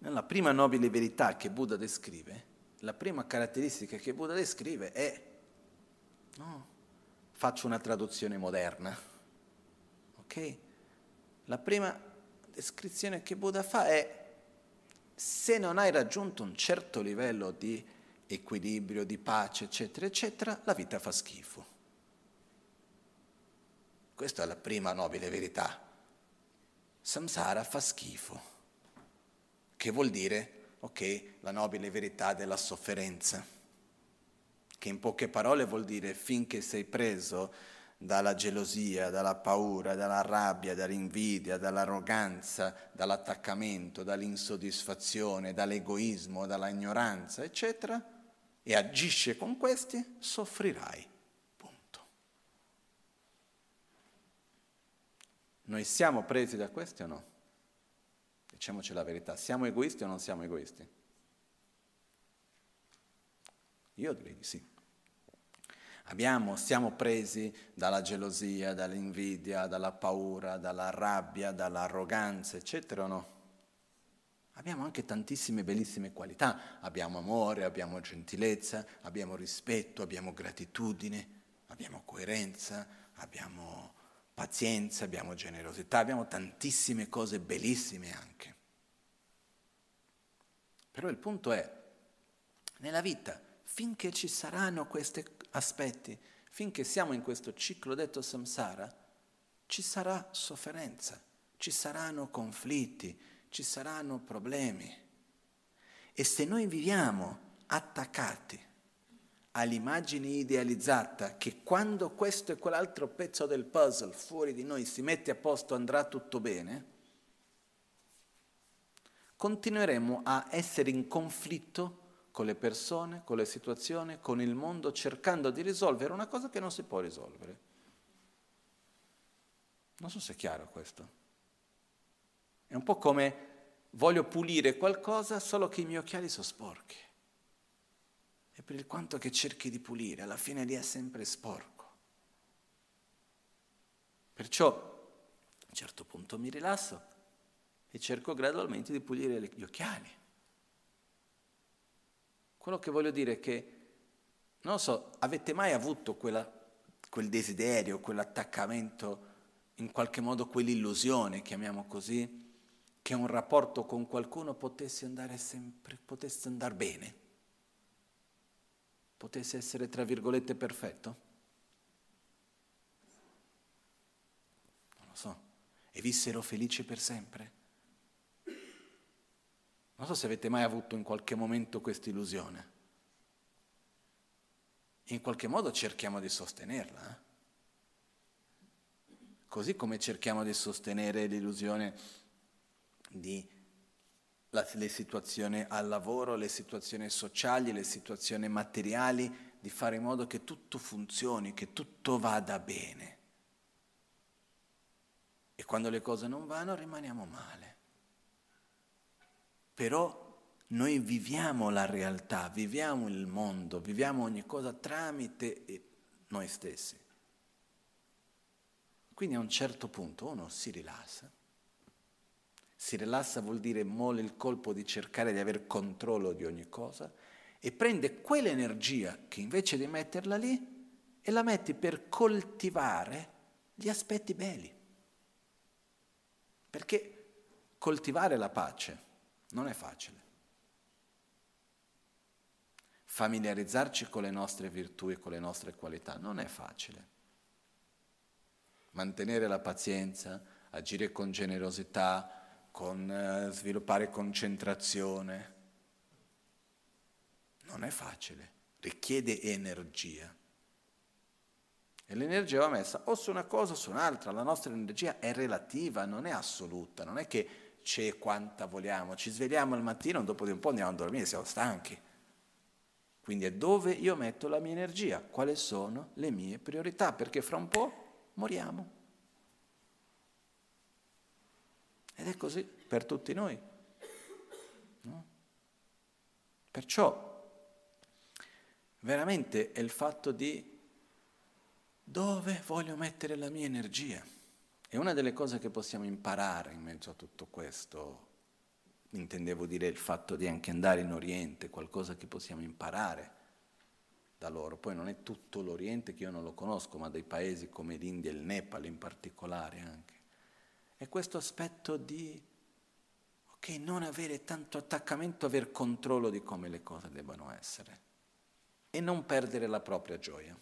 nella prima nobile verità che Buddha descrive, la prima caratteristica che Buddha descrive è, no, faccio una traduzione moderna, ok? La prima descrizione che Buddha fa è, se non hai raggiunto un certo livello di equilibrio, di pace, eccetera, eccetera, la vita fa schifo. Questa è la prima nobile verità samsara fa schifo, che vuol dire, ok, la nobile verità della sofferenza, che in poche parole vuol dire finché sei preso dalla gelosia, dalla paura, dalla rabbia, dall'invidia, dall'arroganza, dall'attaccamento, dall'insoddisfazione, dall'egoismo, dalla ignoranza, eccetera, e agisce con questi, soffrirai. Punto. Noi siamo presi da questi o no? Diciamoci la verità, siamo egoisti o non siamo egoisti? Io direi di sì. Abbiamo, siamo presi dalla gelosia, dall'invidia, dalla paura, dalla rabbia, dall'arroganza, eccetera o no? Abbiamo anche tantissime bellissime qualità, abbiamo amore, abbiamo gentilezza, abbiamo rispetto, abbiamo gratitudine, abbiamo coerenza, abbiamo pazienza, abbiamo generosità, abbiamo tantissime cose bellissime anche. Però il punto è, nella vita, finché ci saranno questi aspetti, finché siamo in questo ciclo detto samsara, ci sarà sofferenza, ci saranno conflitti, ci saranno problemi. E se noi viviamo attaccati all'immagine idealizzata che quando questo e quell'altro pezzo del puzzle fuori di noi si mette a posto andrà tutto bene, continueremo a essere in conflitto con le persone, con le situazioni, con il mondo, cercando di risolvere una cosa che non si può risolvere. Non so se è chiaro questo. È un po' come voglio pulire qualcosa solo che i miei occhiali sono sporchi. E per il quanto che cerchi di pulire, alla fine lì è sempre sporco. Perciò a un certo punto mi rilasso e cerco gradualmente di pulire gli occhiali. Quello che voglio dire è che, non so, avete mai avuto quella, quel desiderio, quell'attaccamento, in qualche modo quell'illusione, chiamiamo così, che un rapporto con qualcuno potesse andare sempre, potesse andare bene, potesse essere, tra virgolette, perfetto? Non lo so. E vissero felici per sempre? Non so se avete mai avuto in qualche momento questa illusione. In qualche modo cerchiamo di sostenerla. Eh? Così come cerchiamo di sostenere l'illusione di la, le situazioni al lavoro, le situazioni sociali, le situazioni materiali, di fare in modo che tutto funzioni, che tutto vada bene. E quando le cose non vanno rimaniamo male. Però noi viviamo la realtà, viviamo il mondo, viviamo ogni cosa tramite noi stessi. Quindi a un certo punto uno si rilassa. Si rilassa vuol dire mole il colpo di cercare di avere controllo di ogni cosa e prende quell'energia che invece di metterla lì e la metti per coltivare gli aspetti belli. Perché coltivare la pace non è facile. Familiarizzarci con le nostre virtù e con le nostre qualità non è facile. Mantenere la pazienza, agire con generosità, con eh, sviluppare concentrazione, non è facile, richiede energia. E l'energia va messa o su una cosa o su un'altra, la nostra energia è relativa, non è assoluta, non è che c'è quanta vogliamo. Ci svegliamo al mattino, dopo di un po' andiamo a dormire, siamo stanchi. Quindi è dove io metto la mia energia, quali sono le mie priorità, perché fra un po' moriamo. Ed è così per tutti noi. No? Perciò veramente è il fatto di dove voglio mettere la mia energia. E una delle cose che possiamo imparare in mezzo a tutto questo, intendevo dire il fatto di anche andare in Oriente, qualcosa che possiamo imparare da loro. Poi non è tutto l'Oriente che io non lo conosco, ma dei paesi come l'India e il Nepal in particolare anche. È questo aspetto di, ok, non avere tanto attaccamento, aver controllo di come le cose debbano essere e non perdere la propria gioia,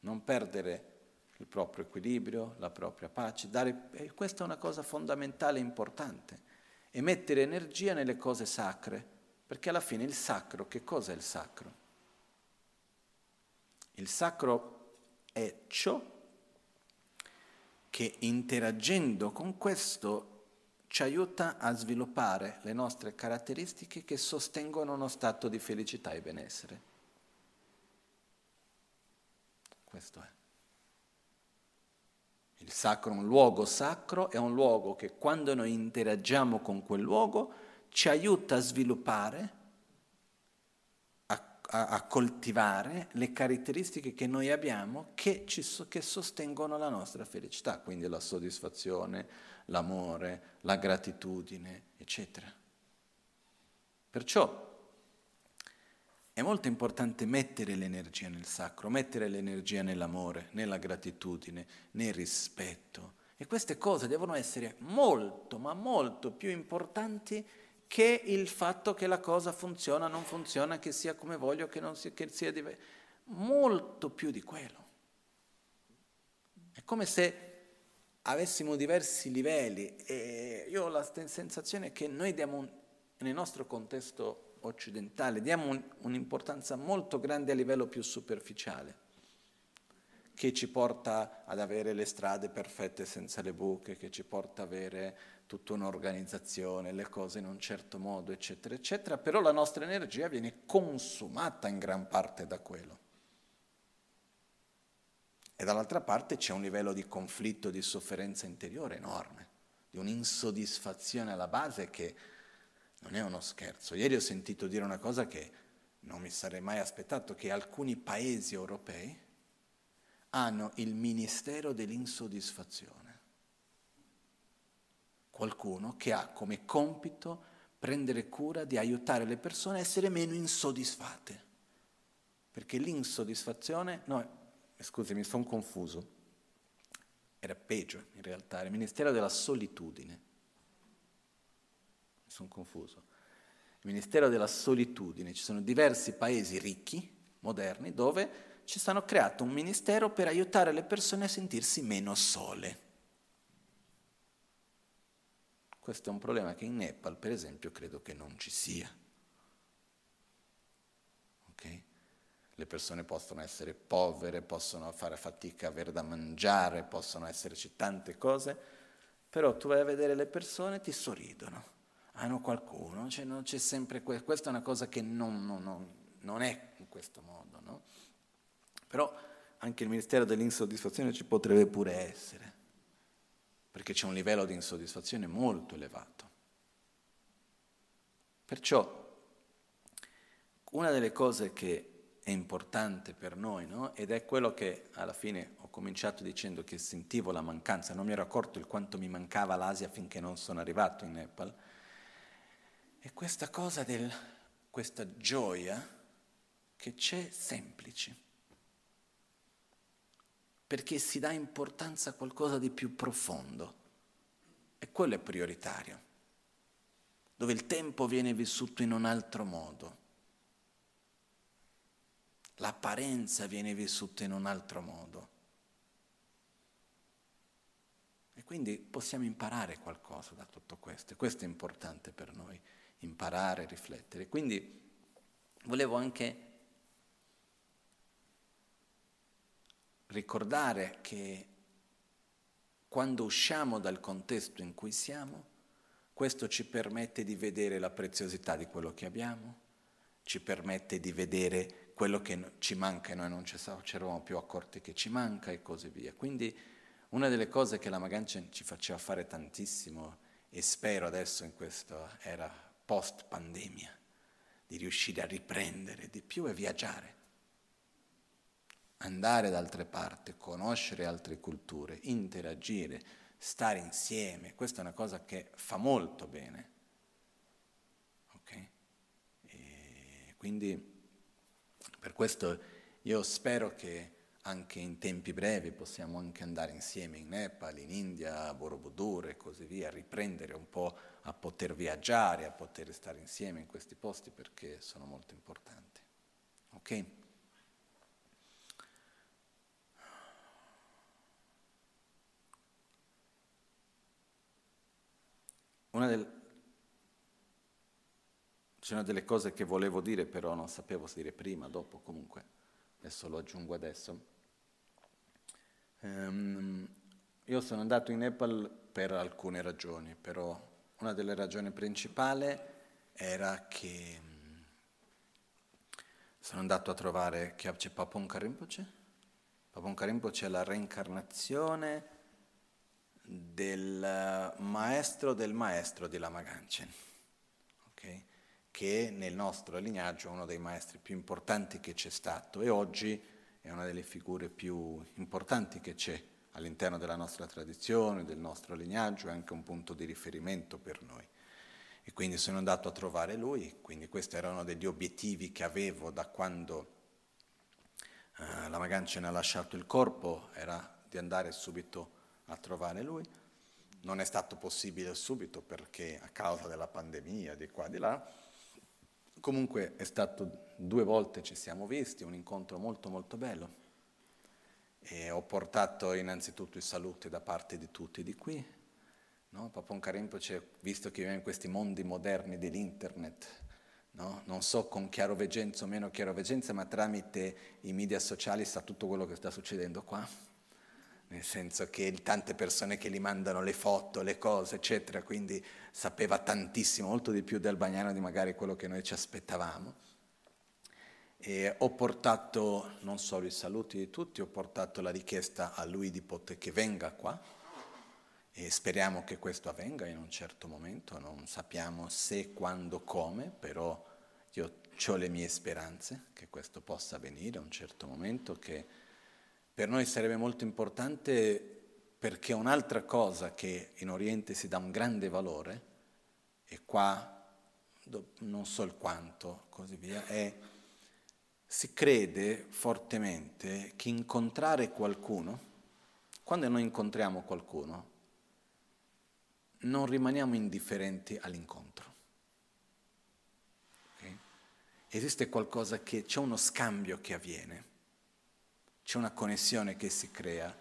non perdere il proprio equilibrio, la propria pace. Dare, questa è una cosa fondamentale e importante. e mettere energia nelle cose sacre, perché alla fine il sacro, che cosa è il sacro? Il sacro è ciò che interagendo con questo ci aiuta a sviluppare le nostre caratteristiche che sostengono uno stato di felicità e benessere. Questo è. Il sacro, un luogo sacro, è un luogo che quando noi interagiamo con quel luogo ci aiuta a sviluppare, a, a, coltivare le caratteristiche che noi abbiamo che, ci, che sostengono la nostra felicità, quindi la soddisfazione, l'amore, la gratitudine, eccetera. Perciò è molto importante mettere l'energia nel sacro, mettere l'energia nell'amore, nella gratitudine, nel rispetto. E queste cose devono essere molto, ma molto più importanti che il fatto che la cosa funziona, non funziona, che sia come voglio, che, sia, che sia diverso. Molto più di quello. È come se avessimo diversi livelli e io ho la sensazione che noi diamo un, nel nostro contesto occidentale, diamo un, un'importanza molto grande a livello più superficiale, che ci porta ad avere le strade perfette senza le buche, che ci porta ad avere tutta un'organizzazione, le cose in un certo modo, eccetera, eccetera, però la nostra energia viene consumata in gran parte da quello. E dall'altra parte c'è un livello di conflitto, di sofferenza interiore enorme, di un'insoddisfazione alla base che non è uno scherzo. Ieri ho sentito dire una cosa che non mi sarei mai aspettato, che alcuni paesi europei hanno il ministero dell'insoddisfazione. Qualcuno che ha come compito prendere cura di aiutare le persone a essere meno insoddisfatte. Perché l'insoddisfazione, no, scusi, mi sono confuso, era peggio in realtà, era il ministero della solitudine sono confuso. Il Ministero della Solitudine, ci sono diversi paesi ricchi, moderni, dove ci stanno creato un ministero per aiutare le persone a sentirsi meno sole. Questo è un problema che in Nepal, per esempio, credo che non ci sia. Okay? Le persone possono essere povere, possono fare fatica a avere da mangiare, possono esserci tante cose, però tu vai a vedere le persone e ti sorridono hanno qualcuno, cioè non c'è sempre questo, questa è una cosa che non, non, non, non è in questo modo, no? Però anche il Ministero dell'insoddisfazione ci potrebbe pure essere, perché c'è un livello di insoddisfazione molto elevato. Perciò una delle cose che è importante per noi, no? ed è quello che alla fine ho cominciato dicendo che sentivo la mancanza, non mi ero accorto il quanto mi mancava l'Asia finché non sono arrivato in Nepal, è questa cosa del, questa gioia che c'è semplice, perché si dà importanza a qualcosa di più profondo e quello è prioritario, dove il tempo viene vissuto in un altro modo, l'apparenza viene vissuta in un altro modo. E quindi possiamo imparare qualcosa da tutto questo, e questo è importante per noi imparare, riflettere. Quindi volevo anche ricordare che quando usciamo dal contesto in cui siamo, questo ci permette di vedere la preziosità di quello che abbiamo, ci permette di vedere quello che ci manca e noi non ci eravamo più accorti che ci manca e così via. Quindi una delle cose che la Magancia ci faceva fare tantissimo e spero adesso in questa era post pandemia, di riuscire a riprendere di più e viaggiare, andare da altre parti, conoscere altre culture, interagire, stare insieme, questa è una cosa che fa molto bene. Okay? quindi per questo io spero che anche in tempi brevi possiamo anche andare insieme in Nepal, in India, a Borobudur e così via, riprendere un po' a poter viaggiare, a poter stare insieme in questi posti perché sono molto importanti. Ok? Una del, c'erano delle cose che volevo dire, però non sapevo se dire prima, dopo, comunque. Adesso lo aggiungo adesso. Um, io sono andato in Nepal per alcune ragioni, però una delle ragioni principali era che mm, sono andato a trovare Kyabche Papon Rinpoche. Papon Rinpoche è la reincarnazione del maestro del maestro di Lama Ganchen. Okay? che nel nostro lignaggio è uno dei maestri più importanti che c'è stato e oggi è una delle figure più importanti che c'è all'interno della nostra tradizione, del nostro lignaggio, è anche un punto di riferimento per noi. E quindi sono andato a trovare lui, quindi questo era uno degli obiettivi che avevo da quando uh, la Magancia ne ha lasciato il corpo, era di andare subito a trovare lui. Non è stato possibile subito perché a causa della pandemia, di qua e di là, Comunque è stato due volte ci siamo visti, un incontro molto molto bello. E ho portato innanzitutto i saluti da parte di tutti di qui. No? Papon Karimpoce, visto che viviamo in questi mondi moderni dell'internet, no? non so con chiaroveggenza o meno chiaroveggenza, ma tramite i media sociali sa tutto quello che sta succedendo qua nel senso che tante persone che gli mandano le foto, le cose, eccetera, quindi sapeva tantissimo, molto di più del Bagnano di magari quello che noi ci aspettavamo. E ho portato non solo i saluti di tutti, ho portato la richiesta a lui di poter che venga qua e speriamo che questo avvenga in un certo momento, non sappiamo se, quando, come, però io ho le mie speranze che questo possa avvenire a un certo momento, che per noi sarebbe molto importante perché un'altra cosa che in Oriente si dà un grande valore, e qua non so il quanto, così via, è si crede fortemente che incontrare qualcuno, quando noi incontriamo qualcuno, non rimaniamo indifferenti all'incontro. Okay? Esiste qualcosa che c'è uno scambio che avviene c'è una connessione che si crea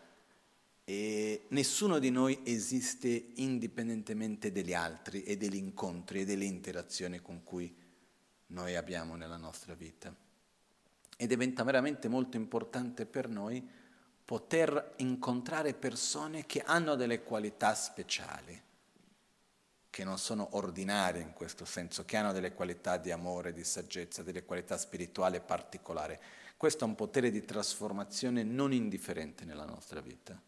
e nessuno di noi esiste indipendentemente degli altri e degli incontri e delle interazioni con cui noi abbiamo nella nostra vita. E diventa veramente molto importante per noi poter incontrare persone che hanno delle qualità speciali, che non sono ordinarie in questo senso, che hanno delle qualità di amore, di saggezza, delle qualità spirituali particolari questo è un potere di trasformazione non indifferente nella nostra vita.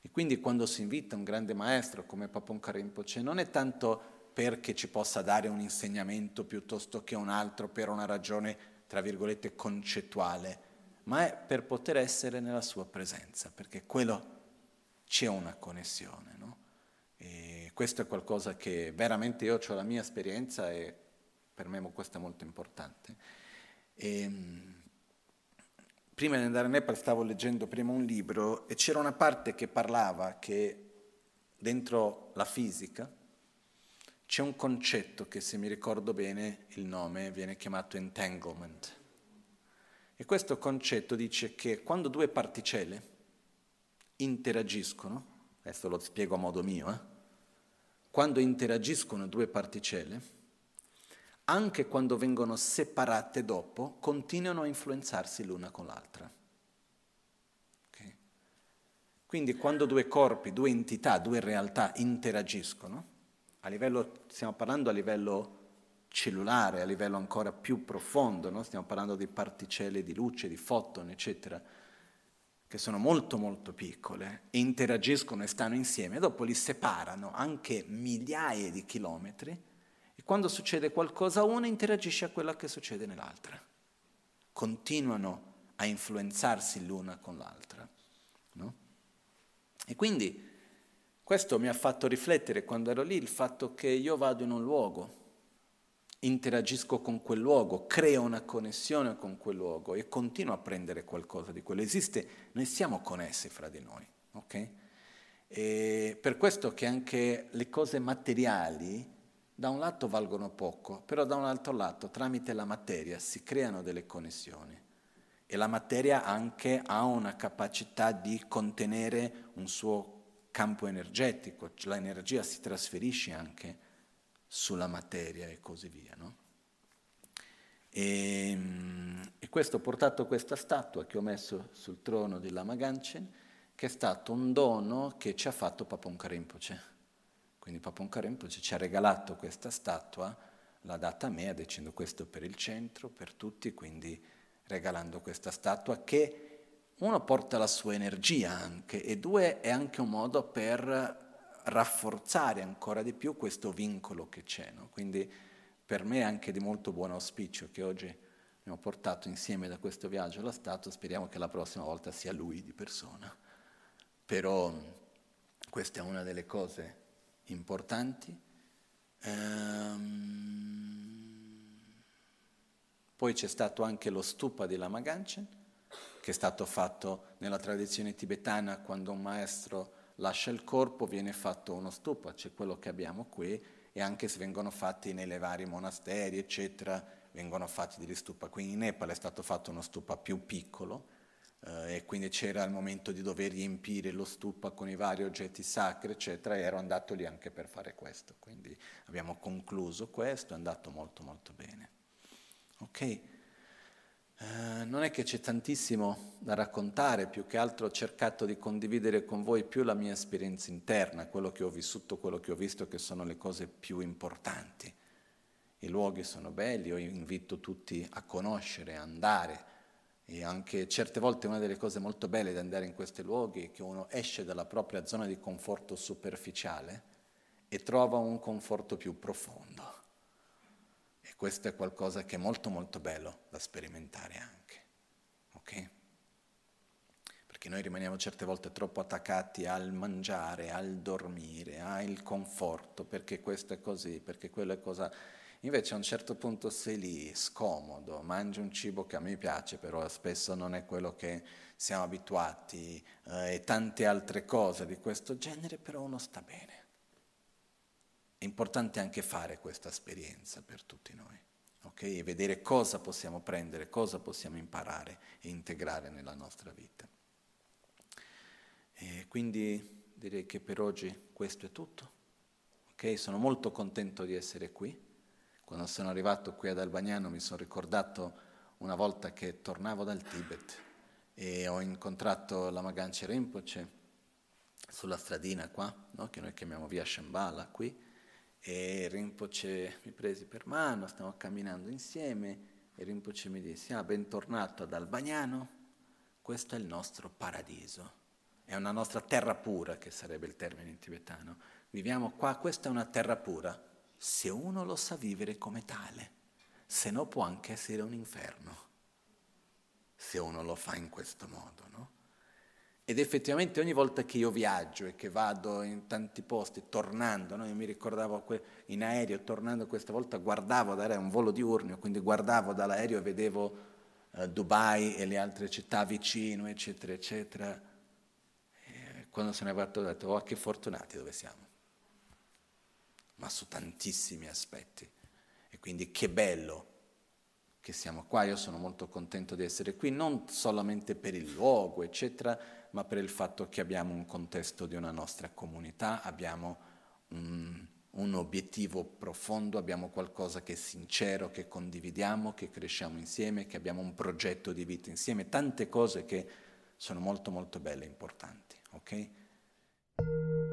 E quindi quando si invita un grande maestro come Papon Karimpoce non è tanto perché ci possa dare un insegnamento piuttosto che un altro per una ragione, tra virgolette, concettuale, ma è per poter essere nella sua presenza, perché quello c'è una connessione. No? E questo è qualcosa che veramente io ho la mia esperienza e per me questo è molto importante. E, ehm, prima di andare a Nepal stavo leggendo prima un libro e c'era una parte che parlava che dentro la fisica c'è un concetto che se mi ricordo bene il nome viene chiamato entanglement. E questo concetto dice che quando due particelle interagiscono, adesso lo spiego a modo mio, eh? quando interagiscono due particelle, anche quando vengono separate dopo, continuano a influenzarsi l'una con l'altra. Okay? Quindi quando due corpi, due entità, due realtà interagiscono, livello, stiamo parlando a livello cellulare, a livello ancora più profondo, no? stiamo parlando di particelle di luce, di fotoni, eccetera, che sono molto molto piccole, interagiscono e stanno insieme, dopo li separano anche migliaia di chilometri, quando succede qualcosa a una interagisce a quella che succede nell'altra. Continuano a influenzarsi l'una con l'altra. No? E quindi questo mi ha fatto riflettere quando ero lì il fatto che io vado in un luogo, interagisco con quel luogo, creo una connessione con quel luogo e continuo a prendere qualcosa di quello. Esiste, noi siamo connessi fra di noi. Okay? E per questo che anche le cose materiali da un lato valgono poco, però da un altro lato tramite la materia si creano delle connessioni e la materia anche ha una capacità di contenere un suo campo energetico, l'energia si trasferisce anche sulla materia e così via. No? E, e questo ho portato questa statua che ho messo sul trono di Lama Ganchen, che è stato un dono che ci ha fatto Papon Rinpoche. Quindi Papon Rinpoche ci ha regalato questa statua, l'ha data a me, dicendo questo per il centro, per tutti, quindi regalando questa statua che uno porta la sua energia anche e due è anche un modo per rafforzare ancora di più questo vincolo che c'è. No? Quindi per me è anche di molto buon auspicio che oggi abbiamo portato insieme da questo viaggio alla statua, speriamo che la prossima volta sia lui di persona. Però questa è una delle cose importanti. Ehm... Poi c'è stato anche lo stupa di Lama Ganchen, che è stato fatto nella tradizione tibetana quando un maestro lascia il corpo viene fatto uno stupa, c'è quello che abbiamo qui e anche se vengono fatti nei vari monasteri eccetera vengono fatti degli stupa. Qui in Nepal è stato fatto uno stupa più piccolo eh, e quindi c'era il momento di dover riempire lo stupa con i vari oggetti sacri eccetera e ero andato lì anche per fare questo, quindi abbiamo concluso questo, è andato molto molto bene. Ok? Eh, non è che c'è tantissimo da raccontare, più che altro ho cercato di condividere con voi più la mia esperienza interna, quello che ho vissuto, quello che ho visto che sono le cose più importanti. I luoghi sono belli, io invito tutti a conoscere, a andare e anche certe volte una delle cose molto belle di andare in questi luoghi è che uno esce dalla propria zona di conforto superficiale e trova un conforto più profondo questo è qualcosa che è molto molto bello da sperimentare anche. Ok? Perché noi rimaniamo certe volte troppo attaccati al mangiare, al dormire, al conforto, perché questo è così, perché quello è cosa... Invece a un certo punto sei lì, scomodo, mangi un cibo che a me piace, però spesso non è quello che siamo abituati eh, e tante altre cose di questo genere, però uno sta bene. È importante anche fare questa esperienza per tutti noi, ok? E vedere cosa possiamo prendere, cosa possiamo imparare e integrare nella nostra vita. E quindi direi che per oggi questo è tutto. ok? Sono molto contento di essere qui. Quando sono arrivato qui ad Albagnano mi sono ricordato una volta che tornavo dal Tibet e ho incontrato la Maganche Rinpoche sulla stradina qua, no? che noi chiamiamo via Shambhala qui, e Rinpoche mi presi per mano, stavamo camminando insieme e Rinpoche mi disse, ah, bentornato ad Albagnano, questo è il nostro paradiso, è una nostra terra pura, che sarebbe il termine in tibetano. Viviamo qua, questa è una terra pura, se uno lo sa vivere come tale, se no può anche essere un inferno, se uno lo fa in questo modo, no? Ed effettivamente ogni volta che io viaggio e che vado in tanti posti, tornando, no? io mi ricordavo in aereo, tornando questa volta guardavo, era un volo diurno, quindi guardavo dall'aereo e vedevo eh, Dubai e le altre città vicino, eccetera, eccetera. E quando sono arrivato ho detto, oh che fortunati dove siamo, ma su tantissimi aspetti. E quindi che bello che siamo qua, io sono molto contento di essere qui, non solamente per il luogo, eccetera, ma per il fatto che abbiamo un contesto di una nostra comunità, abbiamo un, un obiettivo profondo, abbiamo qualcosa che è sincero, che condividiamo, che cresciamo insieme, che abbiamo un progetto di vita insieme, tante cose che sono molto molto belle e importanti. Okay?